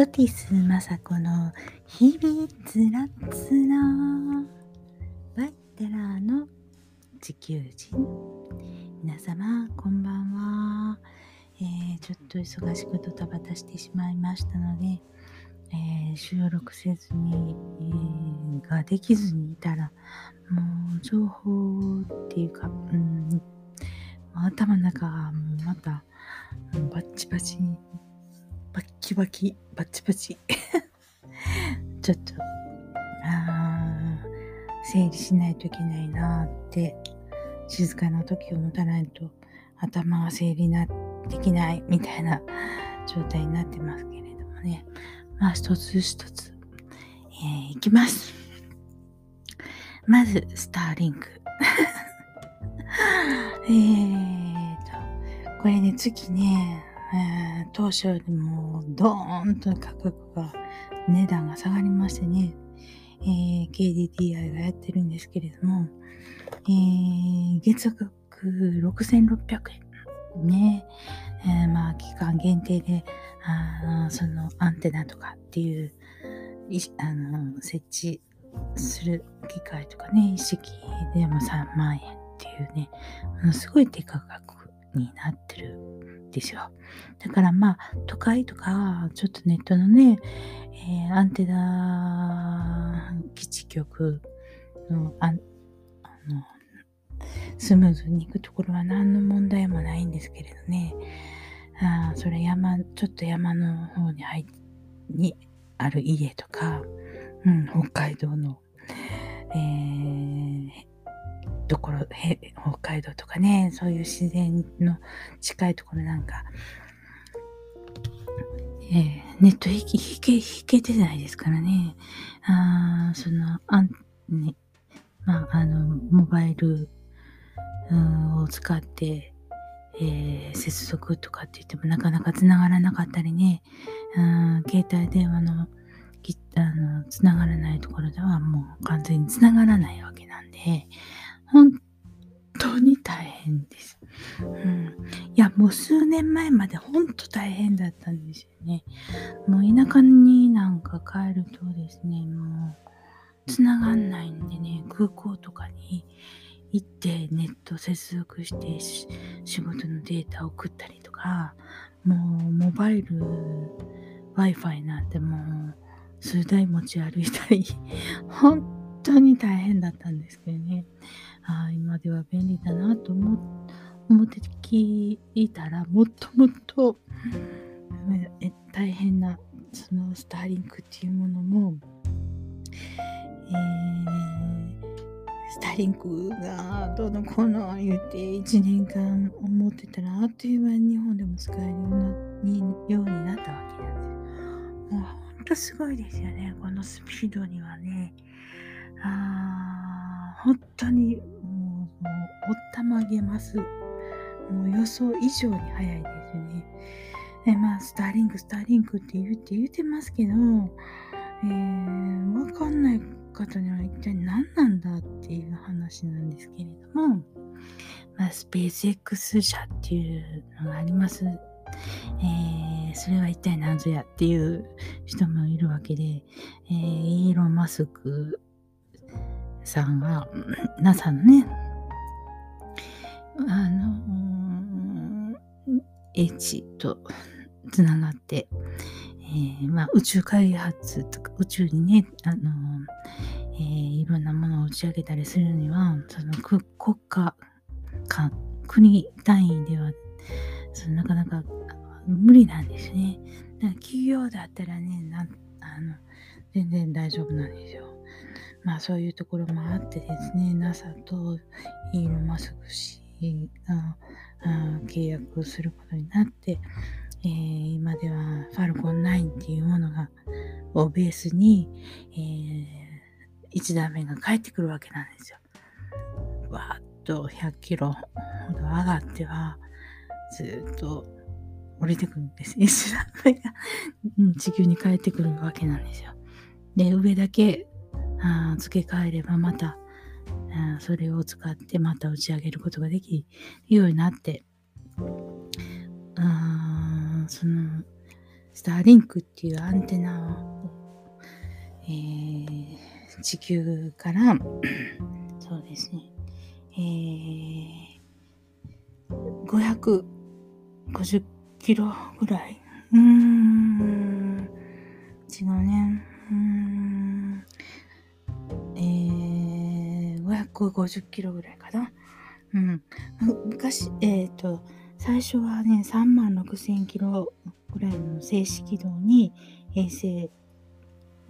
ソティス雅子の日々つらつらバイテラーの地球人皆様こんばんは、えー、ちょっと忙しくドタバタしてしまいましたので、えー、収録せずに、えー、ができずにいたらもう情報っていうか、うん、頭の中がまたバッチバチにバッキバキ、バチバチ。ちょっと、あ整理しないといけないなって、静かな時を持たないと頭が整理なできないみたいな状態になってますけれどもね。まあ一つ一つ、えー、いきます。まず、スターリンク。えーと、これね、次ね、えー、当初よりもドーンと価格が、値段が下がりましてね、えー、KDDI がやってるんですけれども、えー、月額6600円。ね、えー、まあ、期間限定で、あそのアンテナとかっていう、あの、設置する機械とかね、一式でも3万円っていうね、ものすごい低価格になってるんですよ。だからまあ、都会とか、ちょっとネットのね、えー、アンテナ基地局のああのスムーズに行くところは何の問題もないんですけれどね。あそれ山、ちょっと山の方に入にある家とか、うん、北海道の、えー、ところ、北海道とかね、そういう自然の近いところなんか、えー、ネット引け、引け、引けてないですからね。あその、あん、ね、まあ、あの、モバイルを使って、えー、接続とかって言ってもなかなか繋がらなかったりね、あ携帯電話の、あの、繋がらないところではもう完全に繋がらないわけなんで、本当に大変です。うん。いや、もう数年前まで本当大変だったんですよね。もう田舎になんか帰るとですね、もう繋がんないんでね、空港とかに行ってネット接続して仕事のデータを送ったりとか、もうモバイル Wi-Fi なんてもう数台持ち歩いたり、本当に大変だったんですけどね。あ、今では便利だなと思って聞いたら、もっともっと大変な、そのスターリンクっていうものも、えー、スターリンクがどうのこうの言って1年間思ってたらあっという間に日本でも使えるようになったわけなんです。もうほんとすごいですよね。このスピードにはね。あ本当に、たまげます。もう予想以上に早いですね。えまあ、スターリンク、スターリンクって言って言ってますけど、えー、わかんない方には一体何なんだっていう話なんですけれども、まあ、スペース X 社っていうのがあります。えー、それは一体何ぞやっていう人もいるわけで、えー、イーロン・マスクさんが、NASA のね、あの、H とつながって、えー、まあ、宇宙開発とか宇宙にね、あのえー、いろんなものを打ち上げたりするには、その国家か国単位ではそのなかなか無理なんですね。だから企業だったらね、なあの全然大丈夫なんですよ。まあそういうところもあってですね、NASA とイーロン・マスク氏が契約することになって、えー、今ではファルコン9っていうものがをベースに、えー、1段目が返ってくるわけなんですよ。わーっと100キロほど上がってはずっと降りてくるんです。1段目が地球に帰ってくるわけなんですよ。で、上だけあ付け替えればまたそれを使ってまた打ち上げることができるようになって。あそのスターリンクっていうアンテナを、えー、地球から そうですね、えー、550キロぐらい。うん違うね。うーん。150キロぐらいかな。うん、昔、えっ、ー、と、最初はね、3万6000キロぐらいの静止軌道に衛星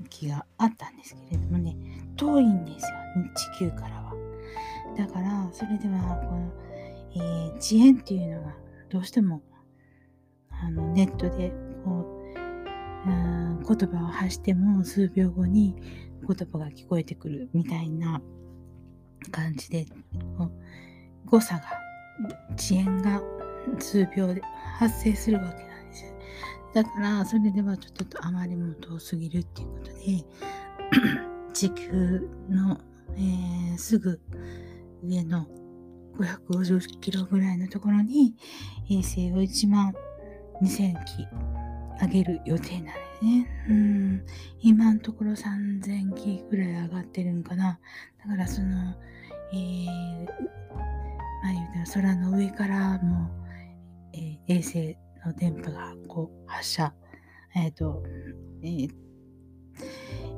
機があったんですけれどもね、遠いんですよ、地球からは。だから、それでは、この、えー、遅延っていうのが、どうしても、あの、ネットで、こう、うん言葉を発しても数秒後に言葉が聞こえてくるみたいな感じで、誤差が、遅延が数秒で発生するわけなんです。だから、それではちょっとあまりも遠すぎるっていうことで、地球の、えー、すぐ上の550キロぐらいのところに衛星を1万2000機上げる予定なんですね。うん。今のところ3000機ぐらい上がってるんかな。だからその、えー、まあ言うたら空の上からも、えー、衛星の電波がこう発射、えっ、ー、と、えー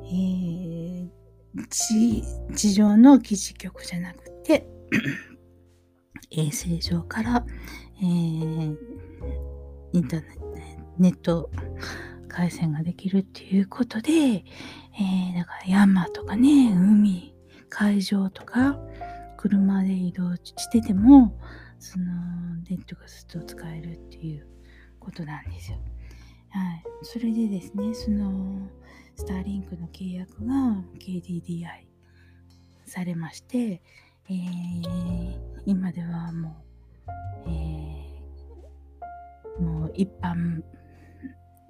えー、地地上の基地局じゃなくて 衛星上から、えー、インターネットネット回線ができるっていうことで、えー、だから山とかね海海上とか車で移動しててもそのネットがずっと使えるっていうことなんですよ。はい、それでですねそのスターリンクの契約が KDDI されまして、えー、今ではもう、えー、もう一般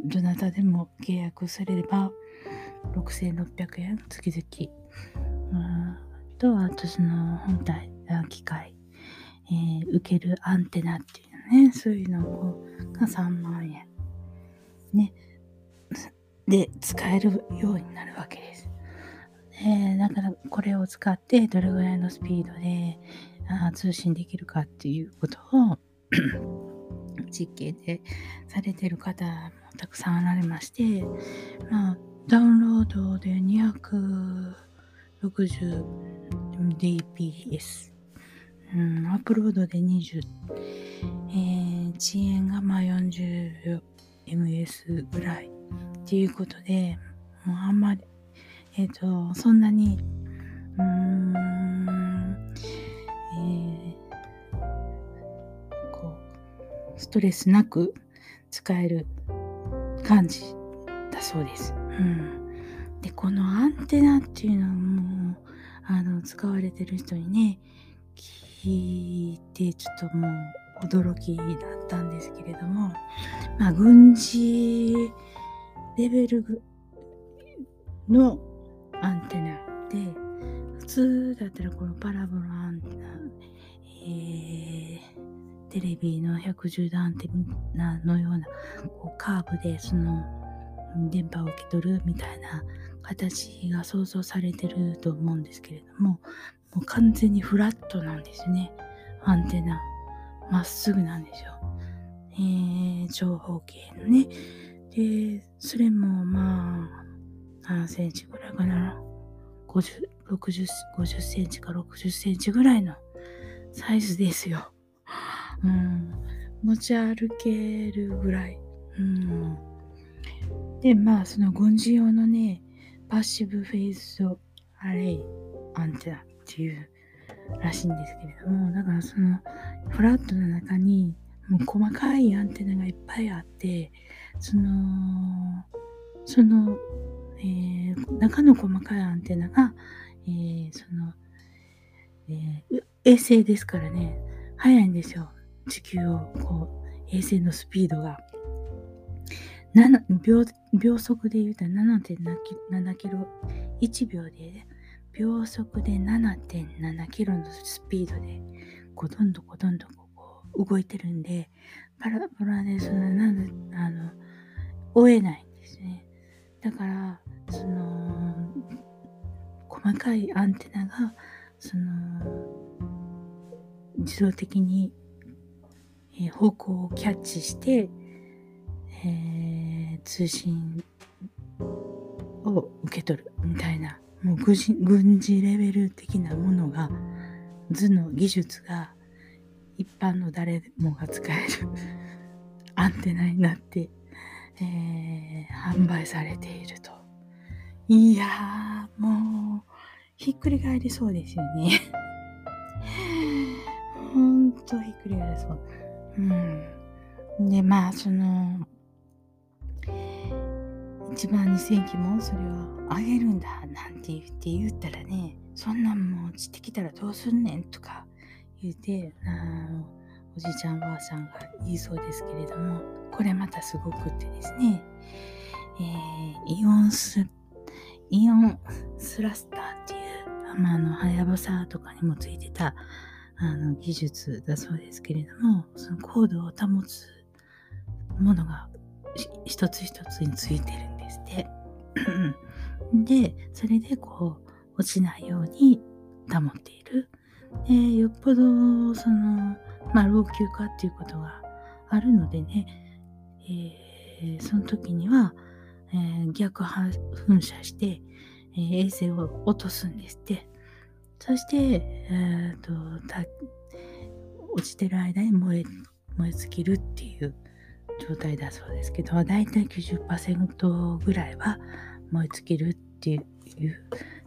どなたでも契約されれば6600円月々、と、あとその本体、機械、えー、受けるアンテナっていうね、そういうのが3万円。ね。で、使えるようになるわけです。えー、だからこれを使ってどれぐらいのスピードであ通信できるかっていうことを 実験でされてる方たくさんあられまして、まあ、ダウンロードで 260dps、うん、アップロードで20、えー、遅延がまあ 40ms ぐらいっていうことで、もうあんまり、えっ、ー、と、そんなに、うん、えー、こう、ストレスなく使える感じだそうです。うんでこのアンテナっていうのはもうあの使われてる人にね聞いてちょっともう驚きだったんですけれどもまあ軍事レベルのアンテナで普通だったらこのパラボラアンテナ、えー、テレビの110段アンテナのようなこうカーブでその電波を受け取るみたいな形が想像されてると思うんですけれども、もう完全にフラットなんですね。アンテナ。まっすぐなんですよ。えー、長方形のね。で、それもまあ、何センチぐらいかな。50、60、50センチか60センチぐらいのサイズですよ。うん。持ち歩けるぐらい。うん。で、まあ、その軍事用のね、パッシブフェイスアレイアンテナっていうらしいんですけれども、だからそのフラットの中にもう細かいアンテナがいっぱいあって、その、その、えー、中の細かいアンテナが、えー、その、えー、衛星ですからね、速いんですよ。地球を、こう、衛星のスピードが。秒秒速で言うと7.7キロ、1秒で秒速で7.7キロのスピードで、こうどんどんどんどんこう動いてるんで、パラパラでそのなんあの追えないんですね。だから、その、細かいアンテナが、その、自動的に、え、方向をキャッチして、えー、通信を受け取るみたいな、もう軍事軍事レベル的なものが、図の技術が一般の誰もが使える アンテナになって、えー、販売されていると。いやー、もう、ひっくり返りそうですよね。ほんとひっくり返りそう。うん。で、まあ、その、1万2000機もそれをあげるんだなんて言って言ったらね、そんなんもう落ちてきたらどうすんねんとか言うて、あおじいちゃんおばあちゃんが言いそうですけれども、これまたすごくってですね、えー、イオンス、イオンスラスターっていう、まあ、あの、はやぶさとかにもついてた、あの、技術だそうですけれども、その高度を保つものが一つ一つについてるんですって。で、それでこう、落ちないように保っている。で、よっぽど、その、まあ、老朽化っていうことがあるのでね、えー、その時には、えー、逆噴射して、えー、衛星を落とすんですって。そして、えーと、落ちてる間に燃え燃え尽きるっていう状態だそうですけど、だいたい90%ぐらいは燃え尽きるっていう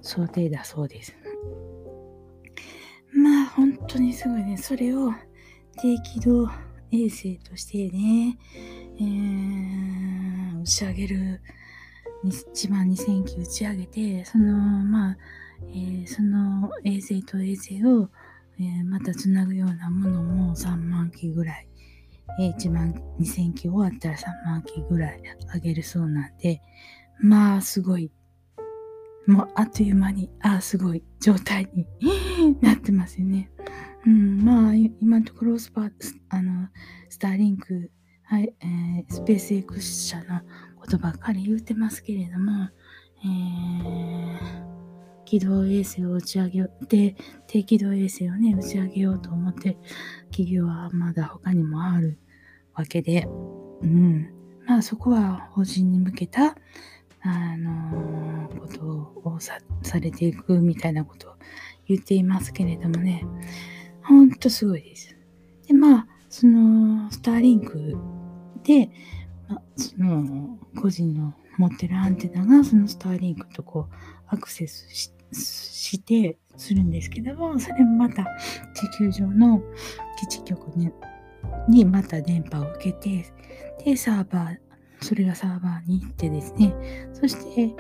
想定だそうです。まあ本当にすごいね、それを低軌道衛星としてね、えー、打ち上げる1万2000機打ち上げて、その、まあ、えー、その衛星と衛星を、えー、またつなぐようなものも3万機ぐらい、えー、1万2000機終わったら3万機ぐらい上げるそうなんで、まあ、すごい、もうあっという間に、ああ、すごい。状態に なってますよね。うん、まあ、今のところスパ、あの、スターリンク、はい、えー、スペース X 社のことばっかり言うてますけれども、えー、軌道衛星を打ち上げて、低軌道衛星をね、打ち上げようと思って企業はまだ他にもあるわけで、うん。まあそこは法人に向けた、あのー、ことをさされていくみたいなことを言っていますけれどもね、ほんとすごいです。で、まあ、その、スターリンクで、まあ、その、個人の持ってるアンテナが、そのスターリンクとこう、アクセスしして、するんですけども、それもまた地球上の基地局ににまた電波を受けて、で、サーバーそれがサーバーに行ってですね、そして、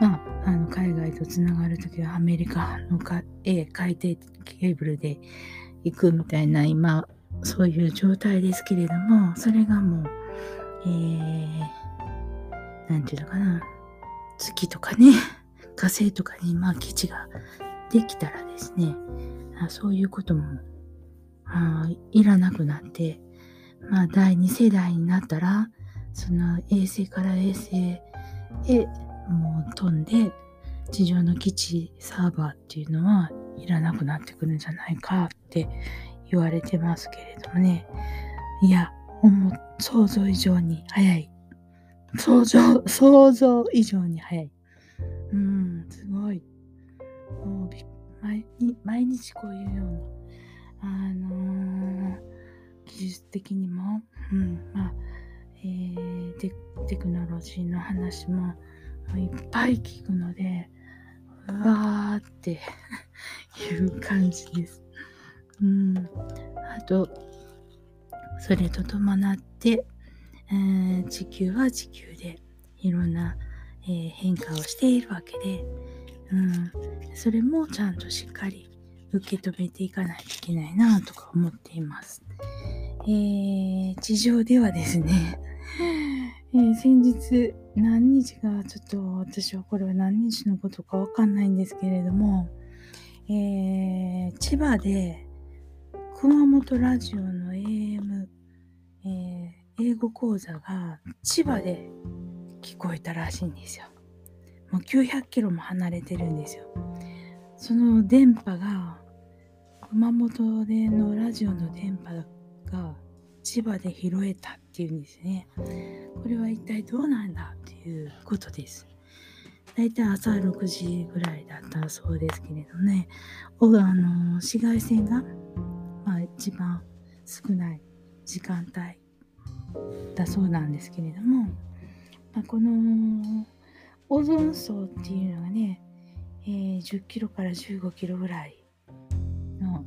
まあ、あの海外とつながるときはアメリカのか、え海底ケーブルで行くみたいな今、そういう状態ですけれども、それがもう、えー、ていうのかな、月とかね、火星とかに、まあ、基地ができたらですね、あそういうこともいらなくなって、まあ、第2世代になったら、その衛星から衛星へもう飛んで地上の基地サーバーっていうのはいらなくなってくるんじゃないかって言われてますけれどもね。いや想像以上に早い。想像想像以上に早い。毎日こういうようなあのー、技術的にも、うん、まあえー、テテクノロジーの話もいっぱい聞くので、うわーっていう感じです。うん。あと、それと伴って、えー、地球は地球でいろんな、えー、変化をしているわけで、うん、それもちゃんとしっかり受け止めていかないといけないなとか思っています。えー、地上ではですね、えー、先日何日かちょっと私はこれは何日のことかわかんないんですけれども、えー、千葉で熊本ラジオの AM、えー、英語講座が千葉で聞こえたらしいんですよ。もう900キロも離れてるんですよ。その電波が熊本でのラジオの電波が千葉で拾えたっていうんですね。これは一体どうなんだっていうことです。だいたい朝6時ぐらいだったそうですけれどね、あの紫外線が、まあ、一番少ない時間帯だそうなんですけれども、まあ、このオゾン層っていうのがね、えー、10キロから15キロぐらいの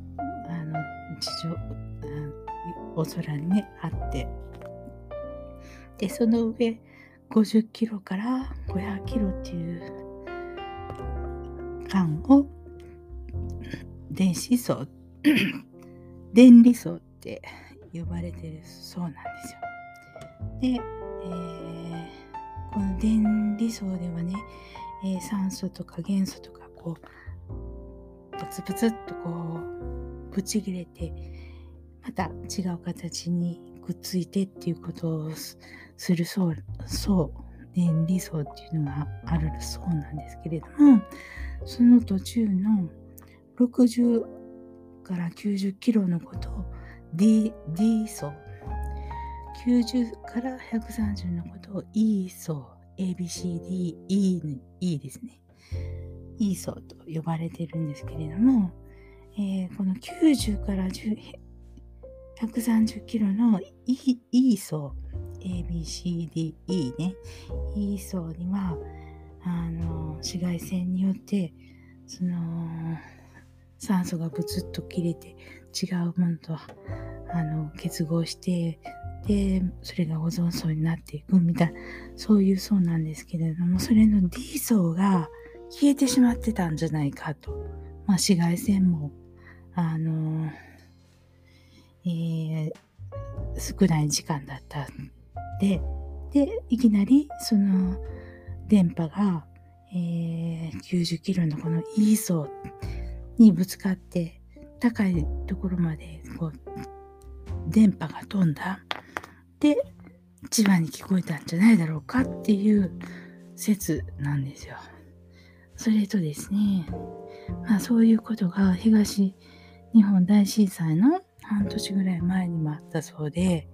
あの地上お空にねあってでその上50キロから500キロっていう間を電子層 電離層って呼ばれてるそうなんですよ。で、えー、この電離層ではね、えー、酸素とか元素とかこうブツブツっとこうぶち切れてまた違う形にくっついてっていうことをする層層電離層っていうのがあるそうなんですけれどもその途中の60から90キロのことを D, D 層90から130のことを E 層 ABCDE E ですね。E 層と呼ばれてるんですけれども、えー、この90から130キロの E, e 層 ABCDE ね E 層にはあの紫外線によってその酸素がブツッと切れて違うものとあの結合してでそれがオゾン層になっていくみたいなそういう層なんですけれどもそれの D 層が消えてしまってたんじゃないかと、まあ、紫外線もあの、えー、少ない時間だったででいきなりその電波が、えー、90キロのこの E 層にぶつかって高いところまでこう電波が飛んだ。で千葉に聞こえたんじゃないだろうかっていう説なんですよ。それとですねまあそういうことが東日本大震災の半年ぐらい前にもあったそうで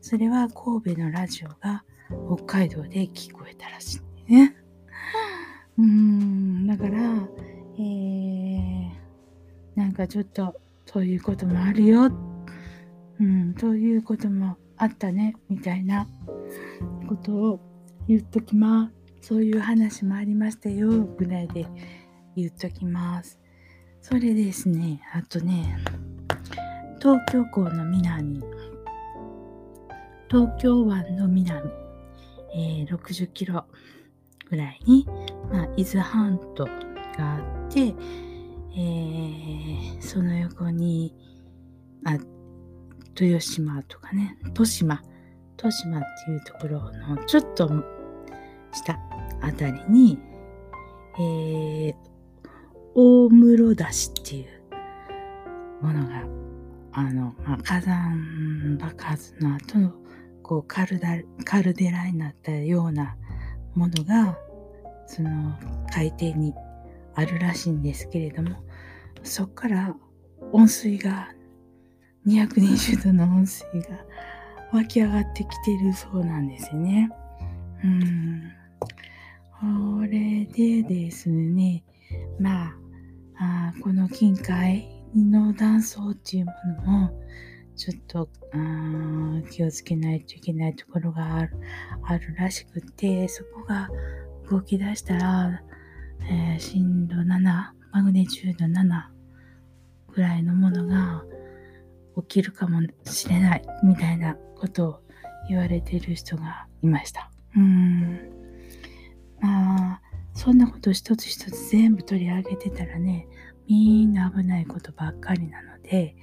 それは神戸のラジオが北海道で聞こえたらしいね。うーんだからえーなんかちょっとそういうこともあるよ、うん、そういうこともあったねみたいなことを言っときます。そういう話もありましたよぐらいで言っときます。それですね、あとね、東京港の南、東京湾の南、えー、60キロぐらいに、まあ、伊豆半島があって、えー、その横に、あっ、豊島とかね、豊島、豊島っていうところのちょっと下あたりに、えー、大室出しっていうものが、あの、まあ、火山爆発の後の、こうカルダ、カルデラになったようなものが、その海底にあるらしいんですけれども、そこから温水が220度の温水が湧き上がってきてるそうなんですね。うん。これでですね、まあ、あこの近海の断層っていうものも、ちょっと気をつけないといけないところがあるあるらしくて、そこが動き出したら、えー、震度7、マグネチュード7ぐらいのものが起きるかもしれないみたいなことを言われてる人がいました。うん。まあ、そんなこと一つ一つ全部取り上げてたらね、みんな危ないことばっかりなので、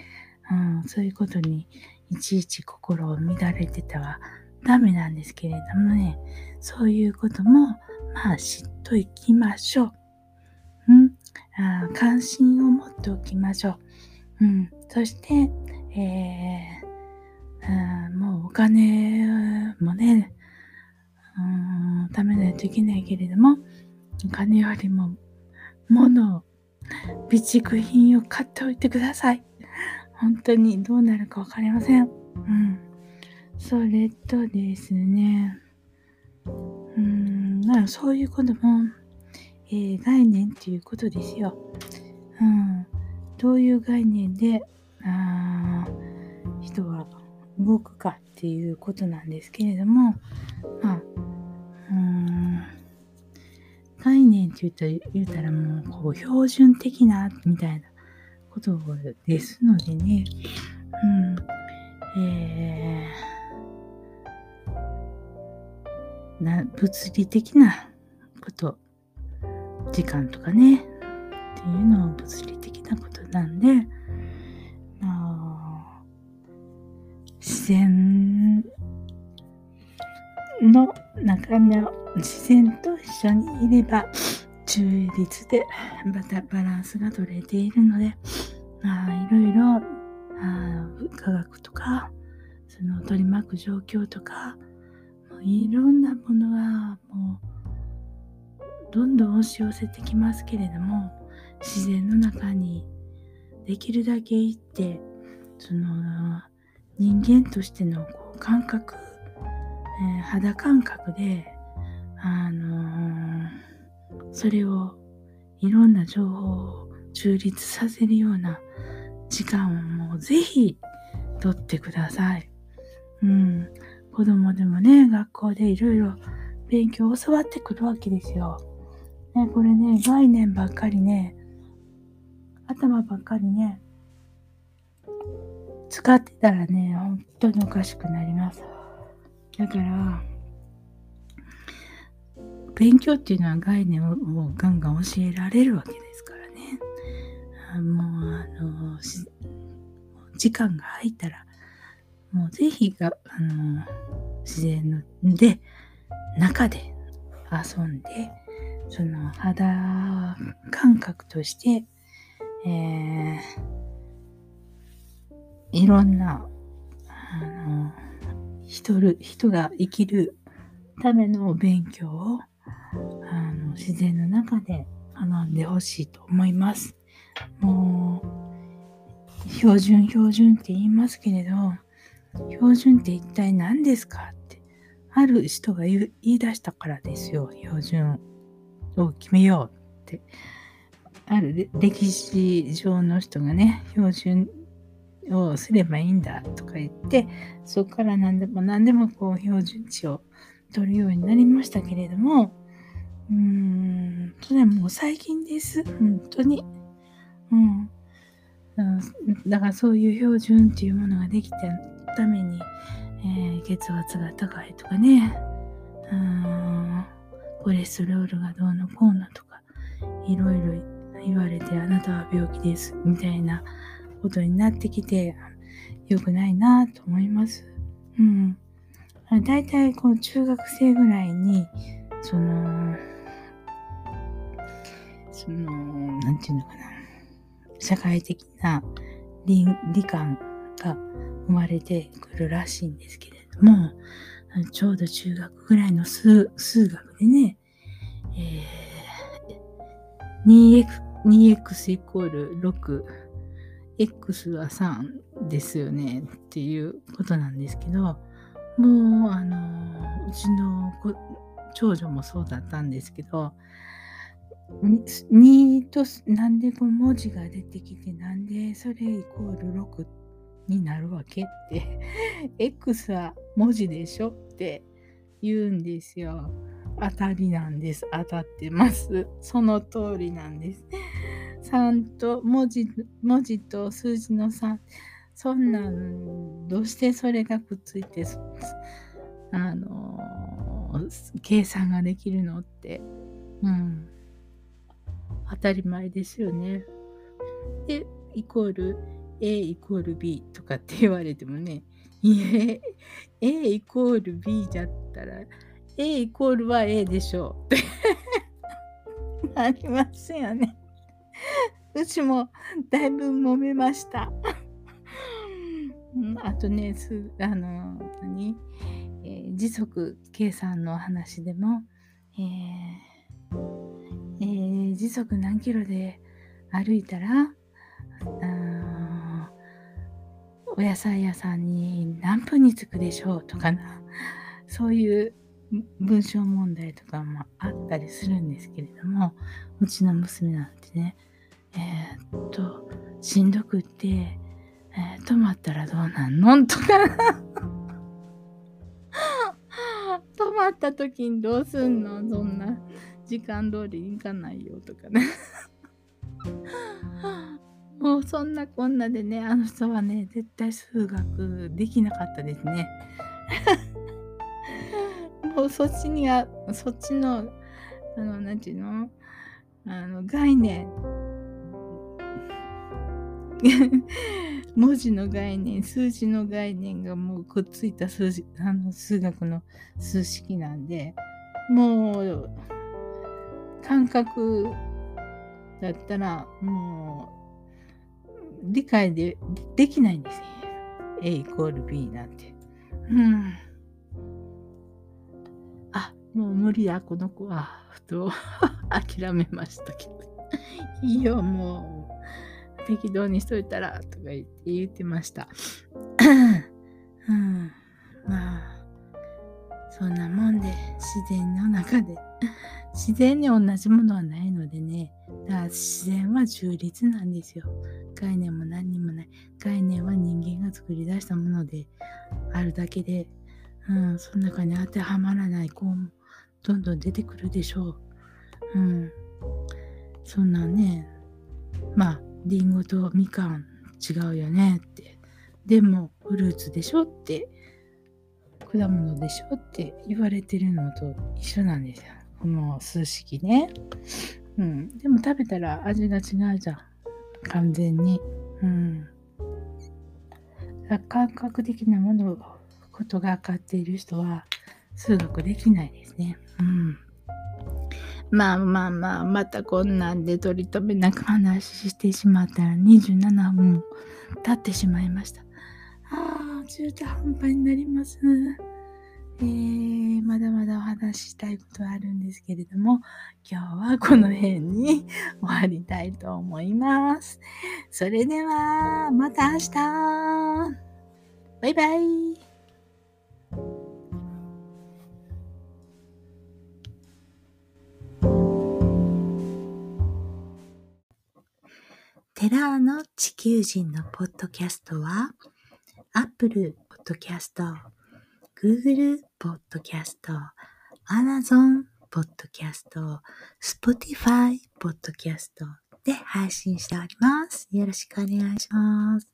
うん、そういうことにいちいち心を乱れてたはダメなんですけれどもね、そういうことも、まあ知っといきましょう。うん、あ関心を持っておきましょう。うん、そして、えー、もうお金もね、うん、貯めないといけないけれども、お金よりも物を、備蓄品を買っておいてください。本当にどうなるかわかりません。うん。それとですね、うん、まあそういうことも、えー、概念っていうことですよ。うん。どういう概念で、あ人は動くかっていうことなんですけれども、まあ、うん、概念って言ったら言うたらもう、こう、標準的な、みたいなことですのでね、うん、えー、な物理的なこと、時間とかね、っていうのは物理的なことなんで、然の中身の自然と一緒にいれば中立でまたバランスが取れているのであいろいろあ科学とかその取り巻く状況とかもういろんなものはもうどんどん押し寄せてきますけれども自然の中にできるだけ行ってその人間としてのこう感覚、えー、肌感覚で、あのー、それをいろんな情報を中立させるような時間をもうぜひ取ってください。うん。子供でもね、学校でいろいろ勉強を教わってくるわけですよ。ね、これね、概念ばっかりね、頭ばっかりね、使ってたらね、本当におかしくなります。だから、勉強っていうのは概念をガンガン教えられるわけですからね。あもう、あの、時間が空いたら、もうぜひが、あの、自然ので、中で遊んで、その肌感覚として、えーいろんな、あの、人人が生きるための勉強を、あの、自然の中で学んでほしいと思います。もう、標準標準って言いますけれど、標準って一体何ですかって、ある人が言い出したからですよ。標準を決めようって。ある歴史上の人がね、標準をすればいいんだとか言ってそこから何でも何でもこう標準値を取るようになりましたけれどもうーんそれはもう最近です。本当に。うん。だからそういう標準っていうものができたために、えー、血圧が高いとかね。うん。コレステロールがどうのこうのとかいろいろ言われてあなたは病気ですみたいなことになってきて、良くないなと思います。うん。だいたいこう中学生ぐらいに、その、その、なんていうのかな、社会的な理理感が生まれてくるらしいんですけれども、ちょうど中学ぐらいの数数学でね、えー、2x, 2x イコール6 X は3ですよねっていうことなんですけど、もう、あの、うちの長女もそうだったんですけど、2となんでこう文字が出てきてなんでそれイコール6になるわけって X は文字でしょって言うんですよ。当たりなんです。当たってます。その通りなんです。3と文字文字と数字の3そんなんどうしてそれがくっついてあの計算ができるのってうん当たり前ですよね。でイコール A イコール B とかって言われてもねいえ A イコール B だったら A イコールは A でしょうって なりますよね。うちもだいぶ揉めました。あとね、すあの、何、えー、時速計算の話でも、えーえー、時速何キロで歩いたら、お野菜屋さんに何分に着くでしょうとかな、そういう文章問題とかもあったりするんですけれども、うちの娘なんてね、えー、っと、しんどくて、えー、止まったらどうなんの？とか 止まった時にどうすんの？そんな時間通りに行かないよとかね もうそんなこんなでね、あの人はね、絶対数学できなかったですね。もうそっちには、そっちの、あの、なんていうの？あの、概念。文字の概念、数字の概念がもうくっついた数字、あの、数学の数式なんで、もう、感覚だったら、もう、理解でできないんですよ。A イコール B なんて。うん。あ、もう無理だ、この子は。ふと 諦めましたけど。いいよ、もう。適当にしといたら、とか言って言ってました。うん。まあ、そんなもんで、自然の中で自然に同じものはないのでね、だから自然は中立なんですよ。概念も何にもない。概念は人間が作り出したものであるだけで、うん、その中に当てはまらない子もどんどん出てくるでしょう。うん。そんなね、まあ、リンゴとみかん違うよねって。でも、フルーツでしょって、果物でしょって言われてるのと一緒なんですよ。この数式ね。うん。でも食べたら味が違うじゃん。完全に。うん。感覚的なもの、ことが分かっている人は数学できないですね。うん。まあまあまあ、またこんなんで取り留めなく話してしまったら27分経ってしまいました。ああ、中途半端になります。えー、まだまだお話ししたいことはあるんですけれども、今日はこの辺に 終わりたいと思います。それでは、また明日バイバイテラーの地球人のポッドキャストは、Apple Podcast、Google Podcast、Amazon Podcast、Spotify Podcast で配信しております。よろしくお願いします。